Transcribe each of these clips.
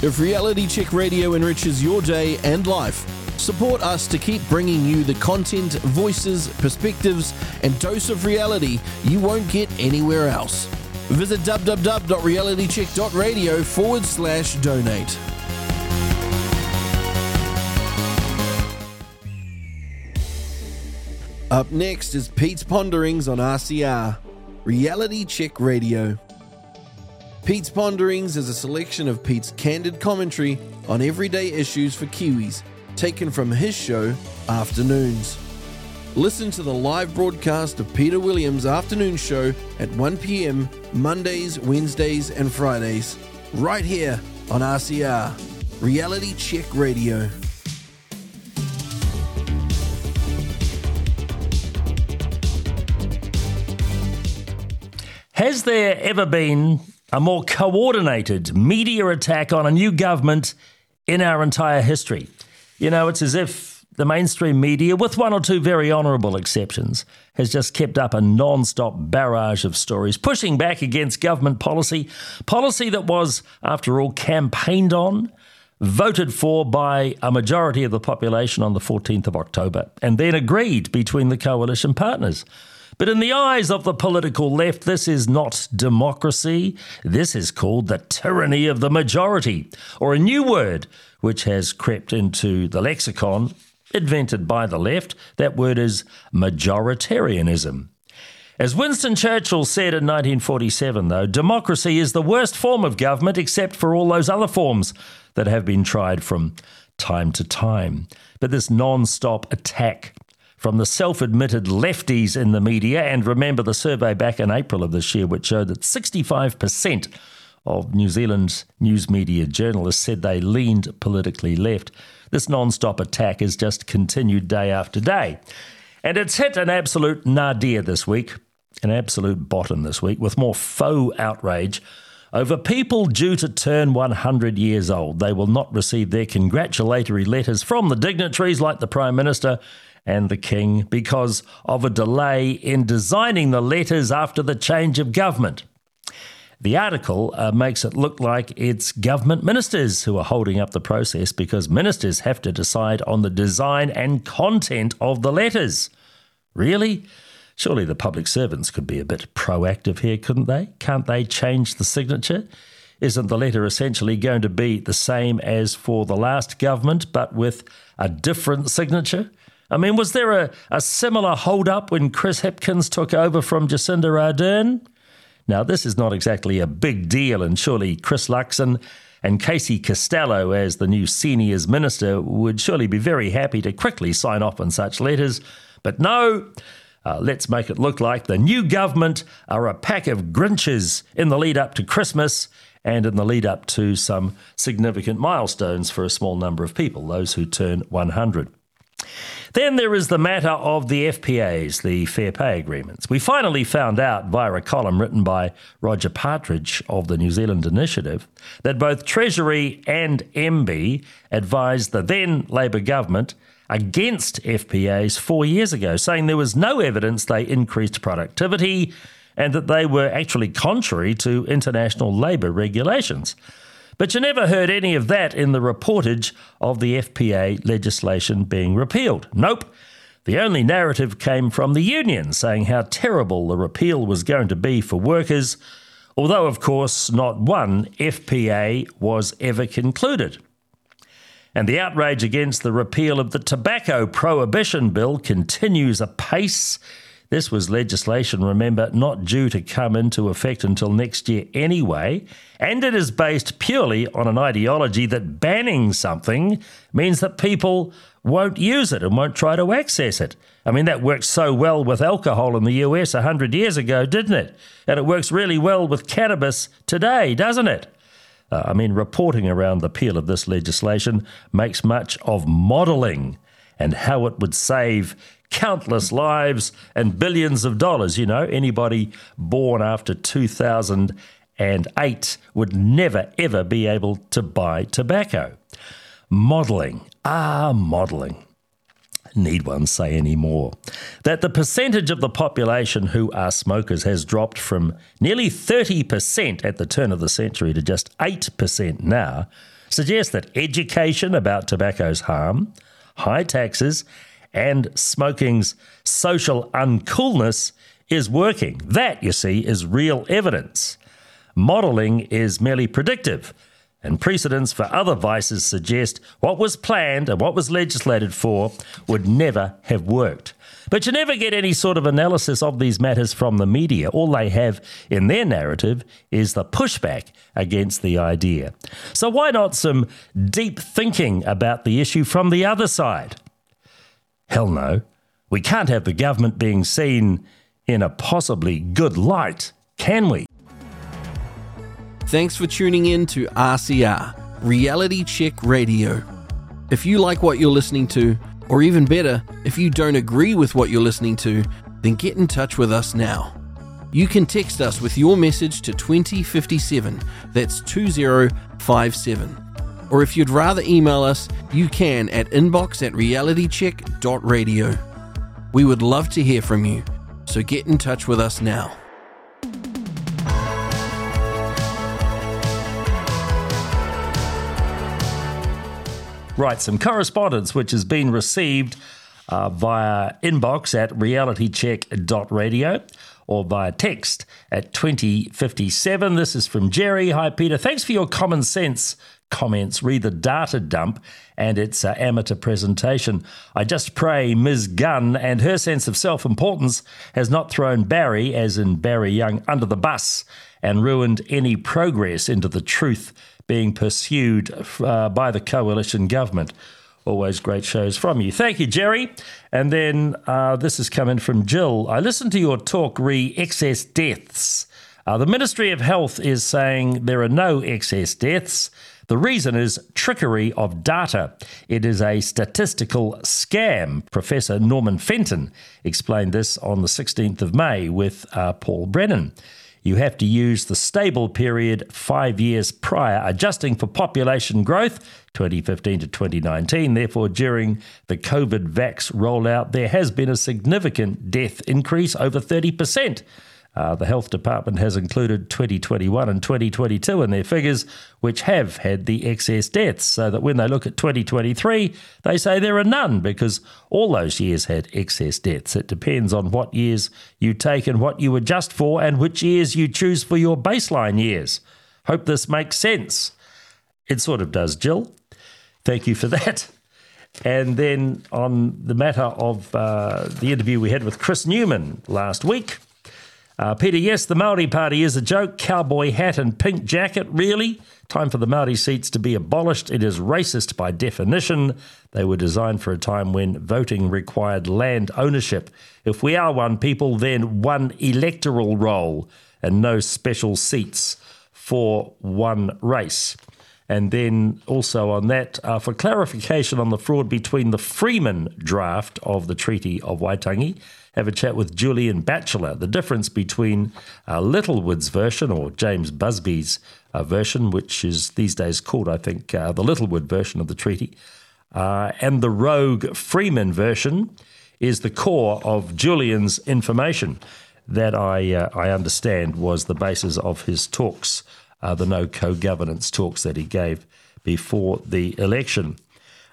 If Reality Check Radio enriches your day and life, support us to keep bringing you the content, voices, perspectives, and dose of reality you won't get anywhere else. Visit www.realitycheck.radio forward slash donate. Up next is Pete's Ponderings on RCR, Reality Check Radio. Pete's Ponderings is a selection of Pete's candid commentary on everyday issues for Kiwis, taken from his show, Afternoons. Listen to the live broadcast of Peter Williams' afternoon show at 1 p.m. Mondays, Wednesdays, and Fridays, right here on RCR, Reality Check Radio. Has there ever been a more coordinated media attack on a new government in our entire history? You know, it's as if the mainstream media, with one or two very honourable exceptions, has just kept up a non stop barrage of stories pushing back against government policy, policy that was, after all, campaigned on, voted for by a majority of the population on the 14th of October, and then agreed between the coalition partners. But in the eyes of the political left, this is not democracy. This is called the tyranny of the majority, or a new word which has crept into the lexicon, invented by the left. That word is majoritarianism. As Winston Churchill said in 1947, though, democracy is the worst form of government except for all those other forms that have been tried from time to time. But this non stop attack from the self admitted lefties in the media. And remember the survey back in April of this year, which showed that 65% of New Zealand's news media journalists said they leaned politically left. This non stop attack has just continued day after day. And it's hit an absolute nadir this week, an absolute bottom this week, with more faux outrage over people due to turn 100 years old. They will not receive their congratulatory letters from the dignitaries like the Prime Minister and the King because of a delay in designing the letters after the change of government. The article uh, makes it look like it's government ministers who are holding up the process because ministers have to decide on the design and content of the letters. Really? Surely the public servants could be a bit proactive here, couldn't they? Can't they change the signature? Isn't the letter essentially going to be the same as for the last government, but with a different signature? I mean, was there a, a similar hold up when Chris Hipkins took over from Jacinda Ardern? Now, this is not exactly a big deal, and surely Chris Luxon and Casey Costello, as the new seniors minister, would surely be very happy to quickly sign off on such letters. But no, uh, let's make it look like the new government are a pack of Grinches in the lead up to Christmas and in the lead up to some significant milestones for a small number of people, those who turn 100. Then there is the matter of the FPAs, the fair pay agreements. We finally found out via a column written by Roger Partridge of the New Zealand Initiative that both Treasury and MB advised the then Labour government against FPAs four years ago, saying there was no evidence they increased productivity and that they were actually contrary to international labour regulations. But you never heard any of that in the reportage of the FPA legislation being repealed. Nope. The only narrative came from the union saying how terrible the repeal was going to be for workers, although, of course, not one FPA was ever concluded. And the outrage against the repeal of the tobacco prohibition bill continues apace this was legislation, remember, not due to come into effect until next year anyway, and it is based purely on an ideology that banning something means that people won't use it and won't try to access it. I mean, that worked so well with alcohol in the US 100 years ago, didn't it? And it works really well with cannabis today, doesn't it? Uh, I mean, reporting around the appeal of this legislation makes much of modelling and how it would save countless lives and billions of dollars. You know, anybody born after 2008 would never, ever be able to buy tobacco. Modelling. Ah, modelling. Need one say any more? That the percentage of the population who are smokers has dropped from nearly 30% at the turn of the century to just 8% now suggests that education about tobacco's harm, high taxes, and smoking's social uncoolness is working. That, you see, is real evidence. Modelling is merely predictive, and precedents for other vices suggest what was planned and what was legislated for would never have worked. But you never get any sort of analysis of these matters from the media. All they have in their narrative is the pushback against the idea. So, why not some deep thinking about the issue from the other side? Hell no. We can't have the government being seen in a possibly good light, can we? Thanks for tuning in to RCR, Reality Check Radio. If you like what you're listening to, or even better, if you don't agree with what you're listening to, then get in touch with us now. You can text us with your message to 2057, that's 2057. Or if you'd rather email us, you can at inbox at realitycheck.radio. We would love to hear from you, so get in touch with us now. Right, some correspondence which has been received uh, via inbox at realitycheck.radio or via text at 2057. This is from Jerry. Hi, Peter. Thanks for your common sense comments. Read the data dump and its uh, amateur presentation. I just pray Ms. Gunn and her sense of self importance has not thrown Barry, as in Barry Young, under the bus and ruined any progress into the truth being pursued uh, by the coalition government. Always great shows from you. Thank you, Jerry. And then uh, this is coming from Jill. I listened to your talk re excess deaths. Uh, the Ministry of Health is saying there are no excess deaths. The reason is trickery of data. It is a statistical scam. Professor Norman Fenton explained this on the 16th of May with uh, Paul Brennan you have to use the stable period five years prior, adjusting for population growth 2015 to 2019. Therefore, during the COVID vax rollout, there has been a significant death increase over 30%. Uh, the health department has included 2021 and 2022 in their figures, which have had the excess deaths, so that when they look at 2023, they say there are none because all those years had excess deaths. It depends on what years you take and what you adjust for, and which years you choose for your baseline years. Hope this makes sense. It sort of does, Jill. Thank you for that. And then on the matter of uh, the interview we had with Chris Newman last week, uh, Peter, yes, the Maori Party is a joke. Cowboy hat and pink jacket, really? Time for the Maori seats to be abolished. It is racist by definition. They were designed for a time when voting required land ownership. If we are one people, then one electoral roll and no special seats for one race. And then also on that, uh, for clarification on the fraud between the Freeman draft of the Treaty of Waitangi have a chat with Julian Batchelor. The difference between uh, Littlewood's version or James Busby's uh, version, which is these days called, I think, uh, the Littlewood version of the treaty, uh, and the rogue Freeman version is the core of Julian's information that I, uh, I understand was the basis of his talks, uh, the no co governance talks that he gave before the election.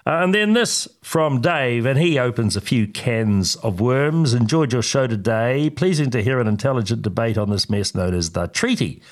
Uh, and then this from Dave, and he opens a few cans of worms. Enjoyed your show today. Pleasing to hear an intelligent debate on this mess known as the treaty.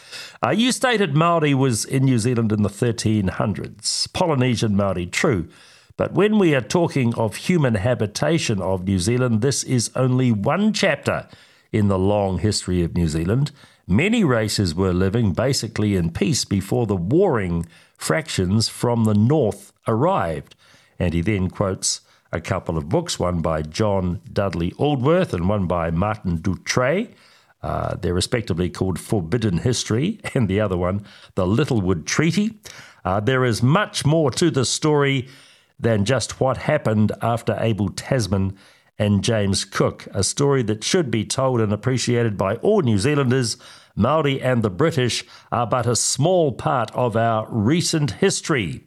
Uh, you stated Maori was in New Zealand in the 1300s. Polynesian Maori, true. But when we are talking of human habitation of New Zealand, this is only one chapter in the long history of New Zealand. Many races were living basically in peace before the warring fractions from the north arrived. And he then quotes a couple of books, one by John Dudley Aldworth and one by Martin Doutré. Uh, they're respectively called Forbidden History, and the other one, The Littlewood Treaty. Uh, there is much more to the story than just what happened after Abel Tasman and James Cook, a story that should be told and appreciated by all New Zealanders. Maori and the British are but a small part of our recent history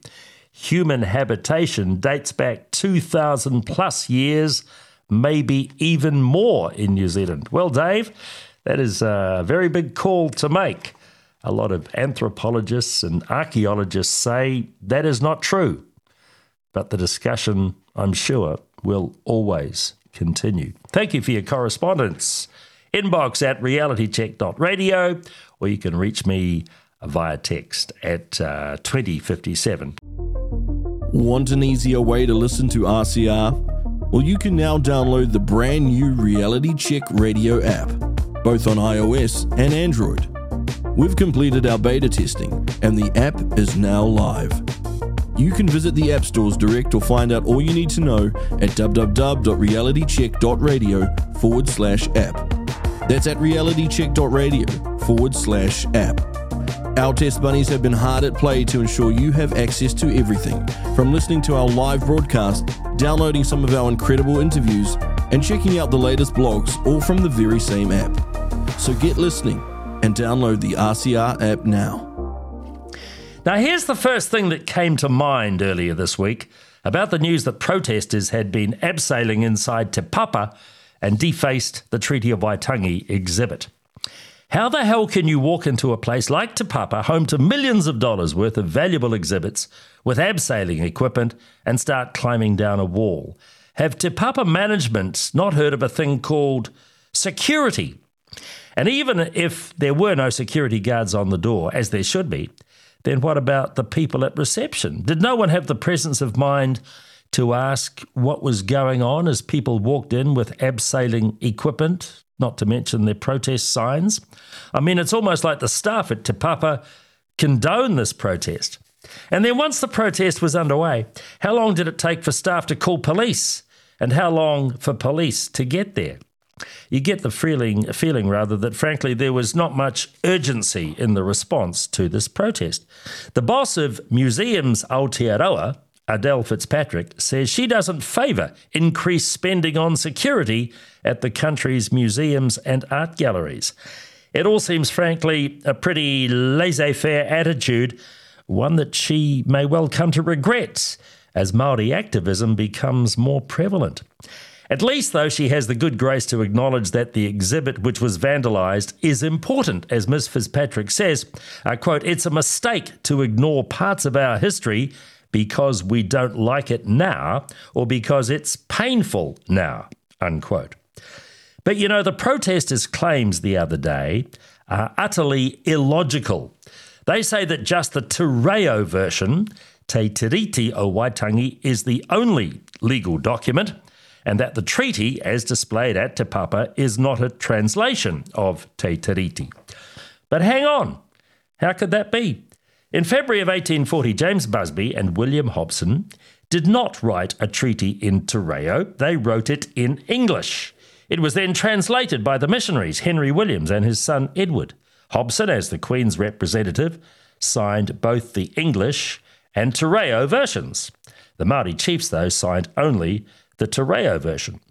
human habitation dates back 2,000 plus years, maybe even more in New Zealand. Well, Dave, that is a very big call to make. a lot of anthropologists and archaeologists say that is not true. But the discussion, I'm sure, will always continue. Thank you for your correspondence. Inbox at realitycheck.radio, or you can reach me via text at uh, 2057. Want an easier way to listen to RCR? Well, you can now download the brand new Reality Check Radio app, both on iOS and Android. We've completed our beta testing, and the app is now live. You can visit the app stores direct or find out all you need to know at www.realitycheck.radio forward slash app. That's at realitycheck.radio forward slash app. Our test bunnies have been hard at play to ensure you have access to everything from listening to our live broadcast, downloading some of our incredible interviews, and checking out the latest blogs, all from the very same app. So get listening and download the RCR app now. Now, here's the first thing that came to mind earlier this week about the news that protesters had been abseiling inside Te Papa and defaced the Treaty of Waitangi exhibit. How the hell can you walk into a place like Te Papa, home to millions of dollars worth of valuable exhibits, with abseiling equipment, and start climbing down a wall? Have Te Papa management not heard of a thing called security? And even if there were no security guards on the door, as there should be, then what about the people at reception? Did no one have the presence of mind to ask what was going on as people walked in with abseiling equipment, not to mention their protest signs? I mean, it's almost like the staff at Te Papa condone this protest. And then once the protest was underway, how long did it take for staff to call police? And how long for police to get there? you get the feeling, feeling rather that frankly there was not much urgency in the response to this protest. The boss of Museums Aotearoa, Adele Fitzpatrick, says she doesn't favour increased spending on security at the country's museums and art galleries. It all seems, frankly, a pretty laissez faire attitude, one that she may well come to regret as Maori activism becomes more prevalent. At least, though, she has the good grace to acknowledge that the exhibit which was vandalised is important, as Ms. Fitzpatrick says. I quote, It's a mistake to ignore parts of our history because we don't like it now or because it's painful now, unquote. But you know, the protesters' claims the other day are utterly illogical. They say that just the Te Reo version, Te Tiriti o Waitangi, is the only legal document and that the treaty, as displayed at Te Papa, is not a translation of Te Tiriti. But hang on, how could that be? In February of 1840, James Busby and William Hobson did not write a treaty in Te Reo, they wrote it in English. It was then translated by the missionaries Henry Williams and his son Edward. Hobson, as the Queen's representative, signed both the English and Te Reo versions. The Maori chiefs, though, signed only the Te Reo version.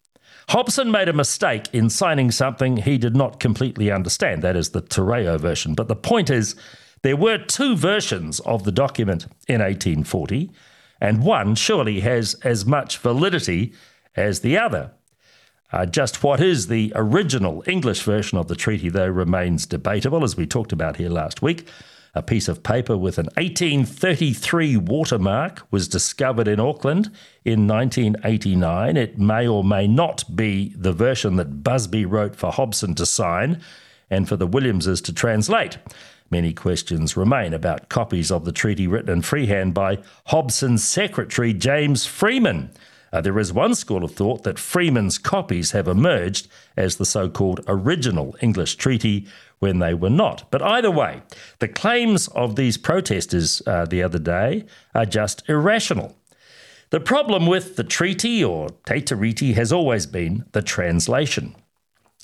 Hobson made a mistake in signing something he did not completely understand, that is, the Te Reo version. But the point is, there were two versions of the document in 1840, and one surely has as much validity as the other. Uh, just what is the original English version of the treaty, though, remains debatable, as we talked about here last week. A piece of paper with an 1833 watermark was discovered in Auckland in 1989. It may or may not be the version that Busby wrote for Hobson to sign and for the Williamses to translate. Many questions remain about copies of the treaty written in freehand by Hobson's secretary, James Freeman. Uh, there is one school of thought that Freeman's copies have emerged as the so called original English treaty when they were not. But either way, the claims of these protesters uh, the other day are just irrational. The problem with the treaty or Te Tiriti has always been the translation.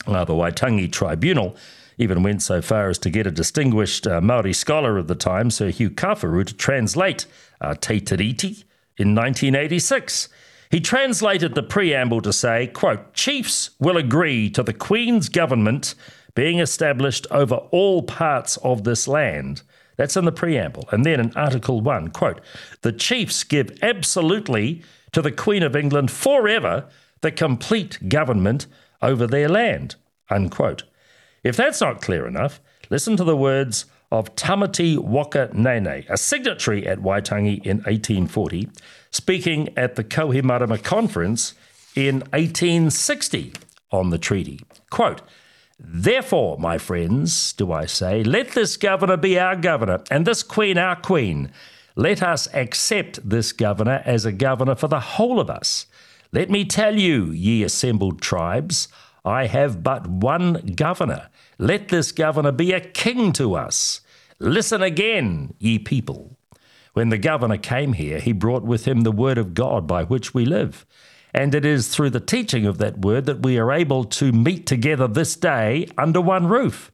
Uh, the Waitangi Tribunal even went so far as to get a distinguished uh, Maori scholar of the time, Sir Hugh Kawharu, to translate uh, Te Tiriti in 1986. He translated the preamble to say, quote, Chiefs will agree to the Queen's government being established over all parts of this land. That's in the preamble. And then in Article 1, quote, the chiefs give absolutely to the Queen of England forever the complete government over their land, unquote. If that's not clear enough, listen to the words of Tamati Waka Nene, a signatory at Waitangi in 1840, speaking at the Kohimarama Conference in 1860 on the treaty. Quote, Therefore, my friends, do I say, let this governor be our governor, and this queen our queen. Let us accept this governor as a governor for the whole of us. Let me tell you, ye assembled tribes, I have but one governor. Let this governor be a king to us. Listen again, ye people. When the governor came here, he brought with him the word of God by which we live. And it is through the teaching of that word that we are able to meet together this day under one roof.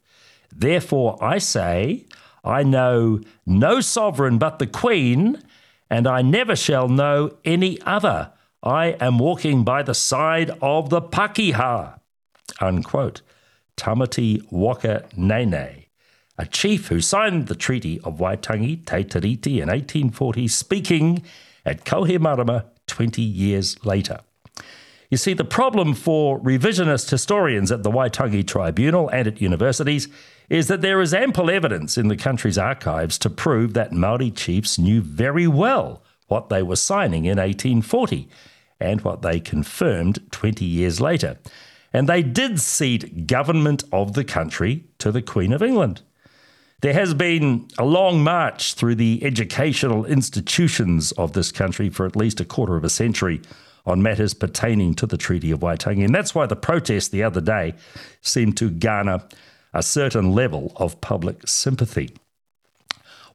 Therefore, I say, I know no sovereign but the Queen, and I never shall know any other. I am walking by the side of the Pakeha. Unquote. Tamati Waka Nene a chief who signed the Treaty of Waitangi, Te Tiriti, in 1840, speaking at Kohimarama 20 years later. You see, the problem for revisionist historians at the Waitangi Tribunal and at universities is that there is ample evidence in the country's archives to prove that Maori chiefs knew very well what they were signing in 1840 and what they confirmed 20 years later. And they did cede government of the country to the Queen of England. There has been a long march through the educational institutions of this country for at least a quarter of a century on matters pertaining to the Treaty of Waitangi. And that's why the protest the other day seemed to garner a certain level of public sympathy.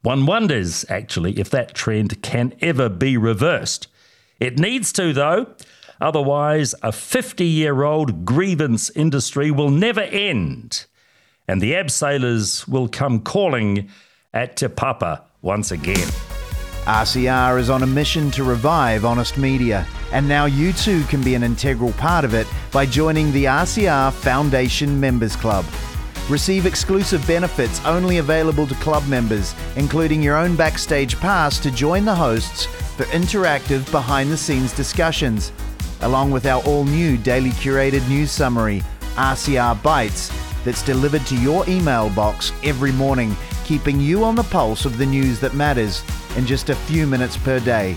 One wonders, actually, if that trend can ever be reversed. It needs to, though. Otherwise, a 50 year old grievance industry will never end and the abseilers will come calling at Te Papa once again. RCR is on a mission to revive honest media, and now you too can be an integral part of it by joining the RCR Foundation Members Club. Receive exclusive benefits only available to club members, including your own backstage pass to join the hosts for interactive behind the scenes discussions, along with our all new daily curated news summary, RCR Bites that's delivered to your email box every morning, keeping you on the pulse of the news that matters in just a few minutes per day.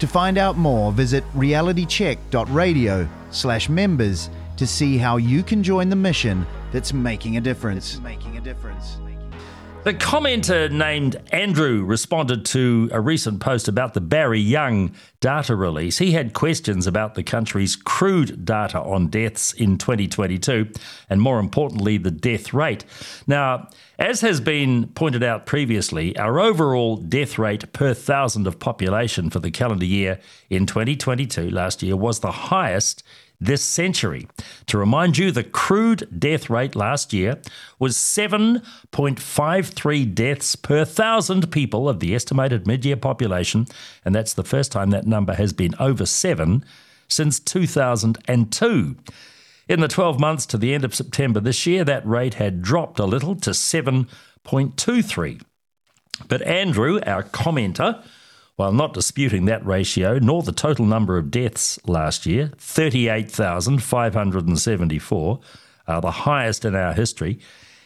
To find out more, visit realitycheck.radio slash members to see how you can join the mission that's making a difference. Making a difference. The commenter named Andrew responded to a recent post about the Barry Young data release. He had questions about the country's crude data on deaths in 2022, and more importantly, the death rate. Now, as has been pointed out previously, our overall death rate per thousand of population for the calendar year in 2022 last year was the highest this century. To remind you, the crude death rate last year was 7.53 deaths per thousand people of the estimated mid year population, and that's the first time that number has been over seven since 2002. In the 12 months to the end of September this year, that rate had dropped a little to 7.23. But Andrew, our commenter, while not disputing that ratio nor the total number of deaths last year, 38,574, are the highest in our history,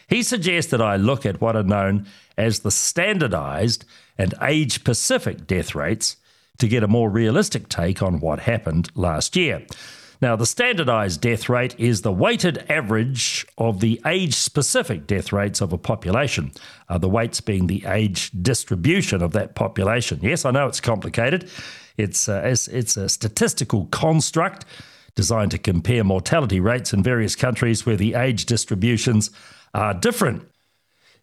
he suggested I look at what are known as the standardized and age specific death rates to get a more realistic take on what happened last year. Now, the standardized death rate is the weighted average of the age specific death rates of a population, uh, the weights being the age distribution of that population. Yes, I know it's complicated. It's, uh, it's, it's a statistical construct designed to compare mortality rates in various countries where the age distributions are different.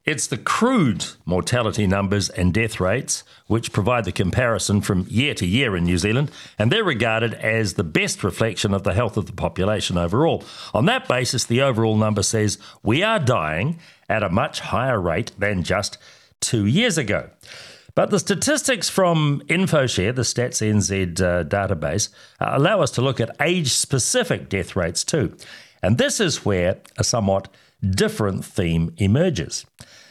It's the crude mortality numbers and death rates which provide the comparison from year to year in New Zealand, and they're regarded as the best reflection of the health of the population overall. On that basis, the overall number says we are dying at a much higher rate than just two years ago. But the statistics from InfoShare, the Stats NZ uh, database, uh, allow us to look at age specific death rates too. And this is where a somewhat different theme emerges.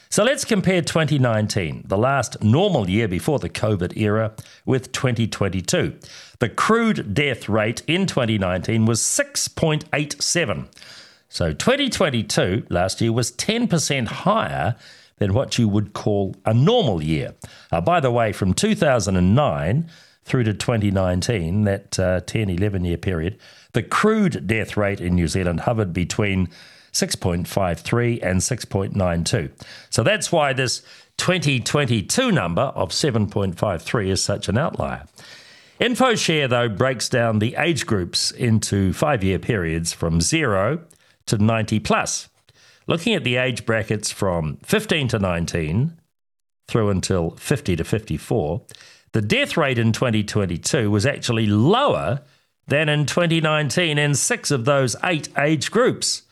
So let's compare 2019, the last normal year before the COVID era, with 2022. The crude death rate in 2019 was 6.87. So 2022 last year was 10% higher, than what you would call a normal year. Uh, by the way, from 2009 through to 2019, that uh, 10 11 year period, the crude death rate in New Zealand hovered between 6.53 and 6.92. So that's why this 2022 number of 7.53 is such an outlier. InfoShare, though, breaks down the age groups into five year periods from zero to 90 plus. Looking at the age brackets from 15 to 19 through until 50 to 54, the death rate in 2022 was actually lower than in 2019 in six of those eight age groups.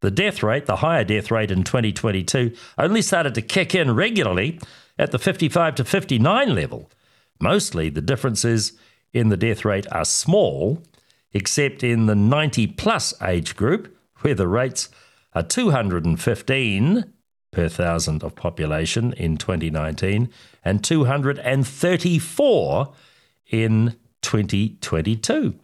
The death rate, the higher death rate in 2022, only started to kick in regularly at the 55 to 59 level. Mostly the differences in the death rate are small, except in the 90 plus age group, where the rates are 215 per thousand of population in 2019 and 234 in 2022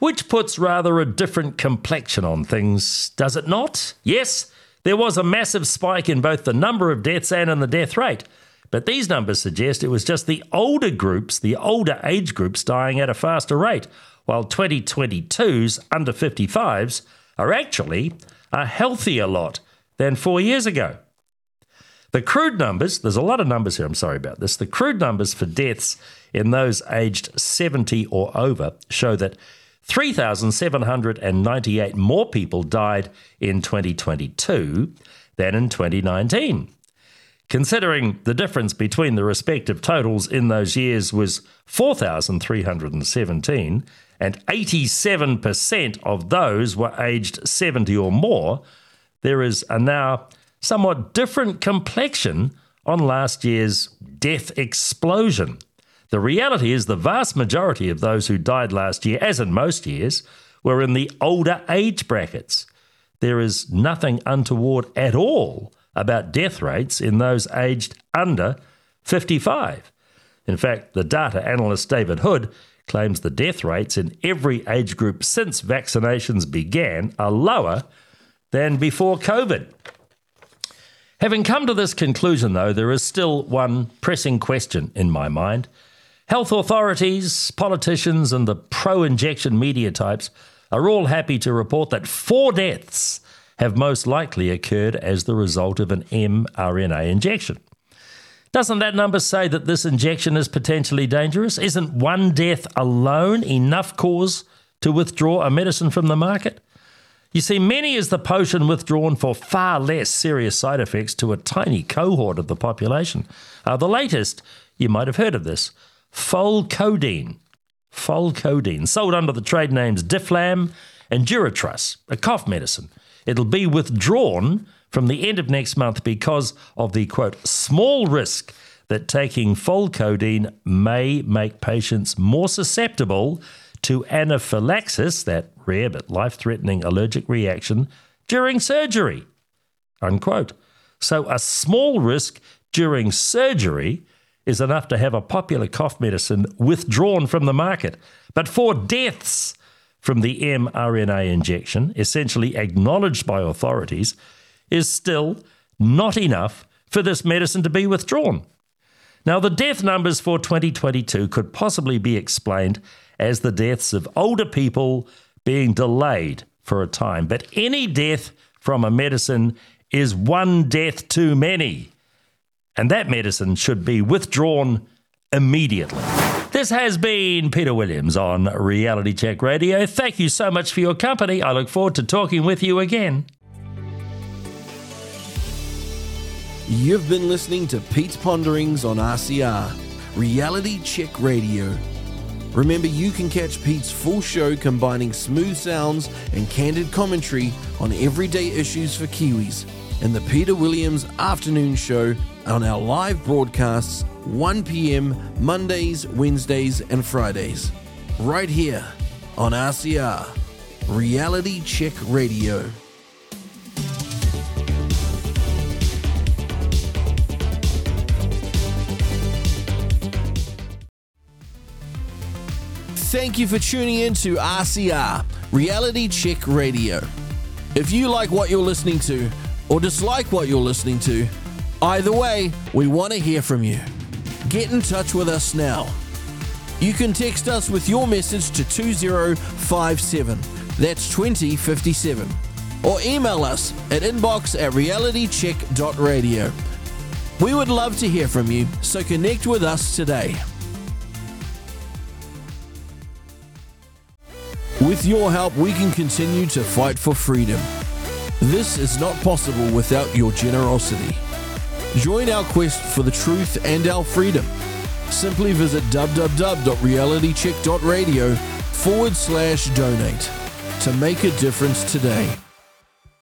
which puts rather a different complexion on things, does it not? Yes, there was a massive spike in both the number of deaths and in the death rate. But these numbers suggest it was just the older groups, the older age groups, dying at a faster rate, while 2022's under 55s are actually a healthier lot than four years ago. The crude numbers, there's a lot of numbers here, I'm sorry about this. The crude numbers for deaths in those aged 70 or over show that 3,798 more people died in 2022 than in 2019. Considering the difference between the respective totals in those years was 4,317, and 87% of those were aged 70 or more, there is a now somewhat different complexion on last year's death explosion. The reality is, the vast majority of those who died last year, as in most years, were in the older age brackets. There is nothing untoward at all about death rates in those aged under 55. In fact, the data analyst David Hood claims the death rates in every age group since vaccinations began are lower than before COVID. Having come to this conclusion, though, there is still one pressing question in my mind. Health authorities, politicians, and the pro injection media types are all happy to report that four deaths have most likely occurred as the result of an mRNA injection. Doesn't that number say that this injection is potentially dangerous? Isn't one death alone enough cause to withdraw a medicine from the market? You see, many is the potion withdrawn for far less serious side effects to a tiny cohort of the population. Uh, the latest, you might have heard of this, Pholcodine. Pholcodine, sold under the trade names Difflam and Duro-Tuss, a cough medicine. It'll be withdrawn from the end of next month because of the quote small risk that taking Pholcodine may make patients more susceptible to anaphylaxis, that rare but life threatening allergic reaction, during surgery. Unquote. So, a small risk during surgery is enough to have a popular cough medicine withdrawn from the market. But for deaths from the mRNA injection, essentially acknowledged by authorities, is still not enough for this medicine to be withdrawn. Now, the death numbers for 2022 could possibly be explained as the deaths of older people being delayed for a time. But any death from a medicine is one death too many and that medicine should be withdrawn immediately. This has been Peter Williams on Reality Check Radio. Thank you so much for your company. I look forward to talking with you again. You've been listening to Pete's Ponderings on RCR, Reality Check Radio. Remember, you can catch Pete's full show combining smooth sounds and candid commentary on everyday issues for Kiwis in the Peter Williams Afternoon Show on our live broadcasts 1 p.m. Mondays, Wednesdays, and Fridays. Right here on RCR, Reality Check Radio. Thank you for tuning in to RCR, Reality Check Radio. If you like what you're listening to, or dislike what you're listening to, Either way, we want to hear from you. Get in touch with us now. You can text us with your message to 2057. That's 2057. Or email us at inbox at realitycheck.radio. We would love to hear from you, so connect with us today. With your help, we can continue to fight for freedom. This is not possible without your generosity. Join our quest for the truth and our freedom. Simply visit www.realitycheck.radio forward slash donate to make a difference today.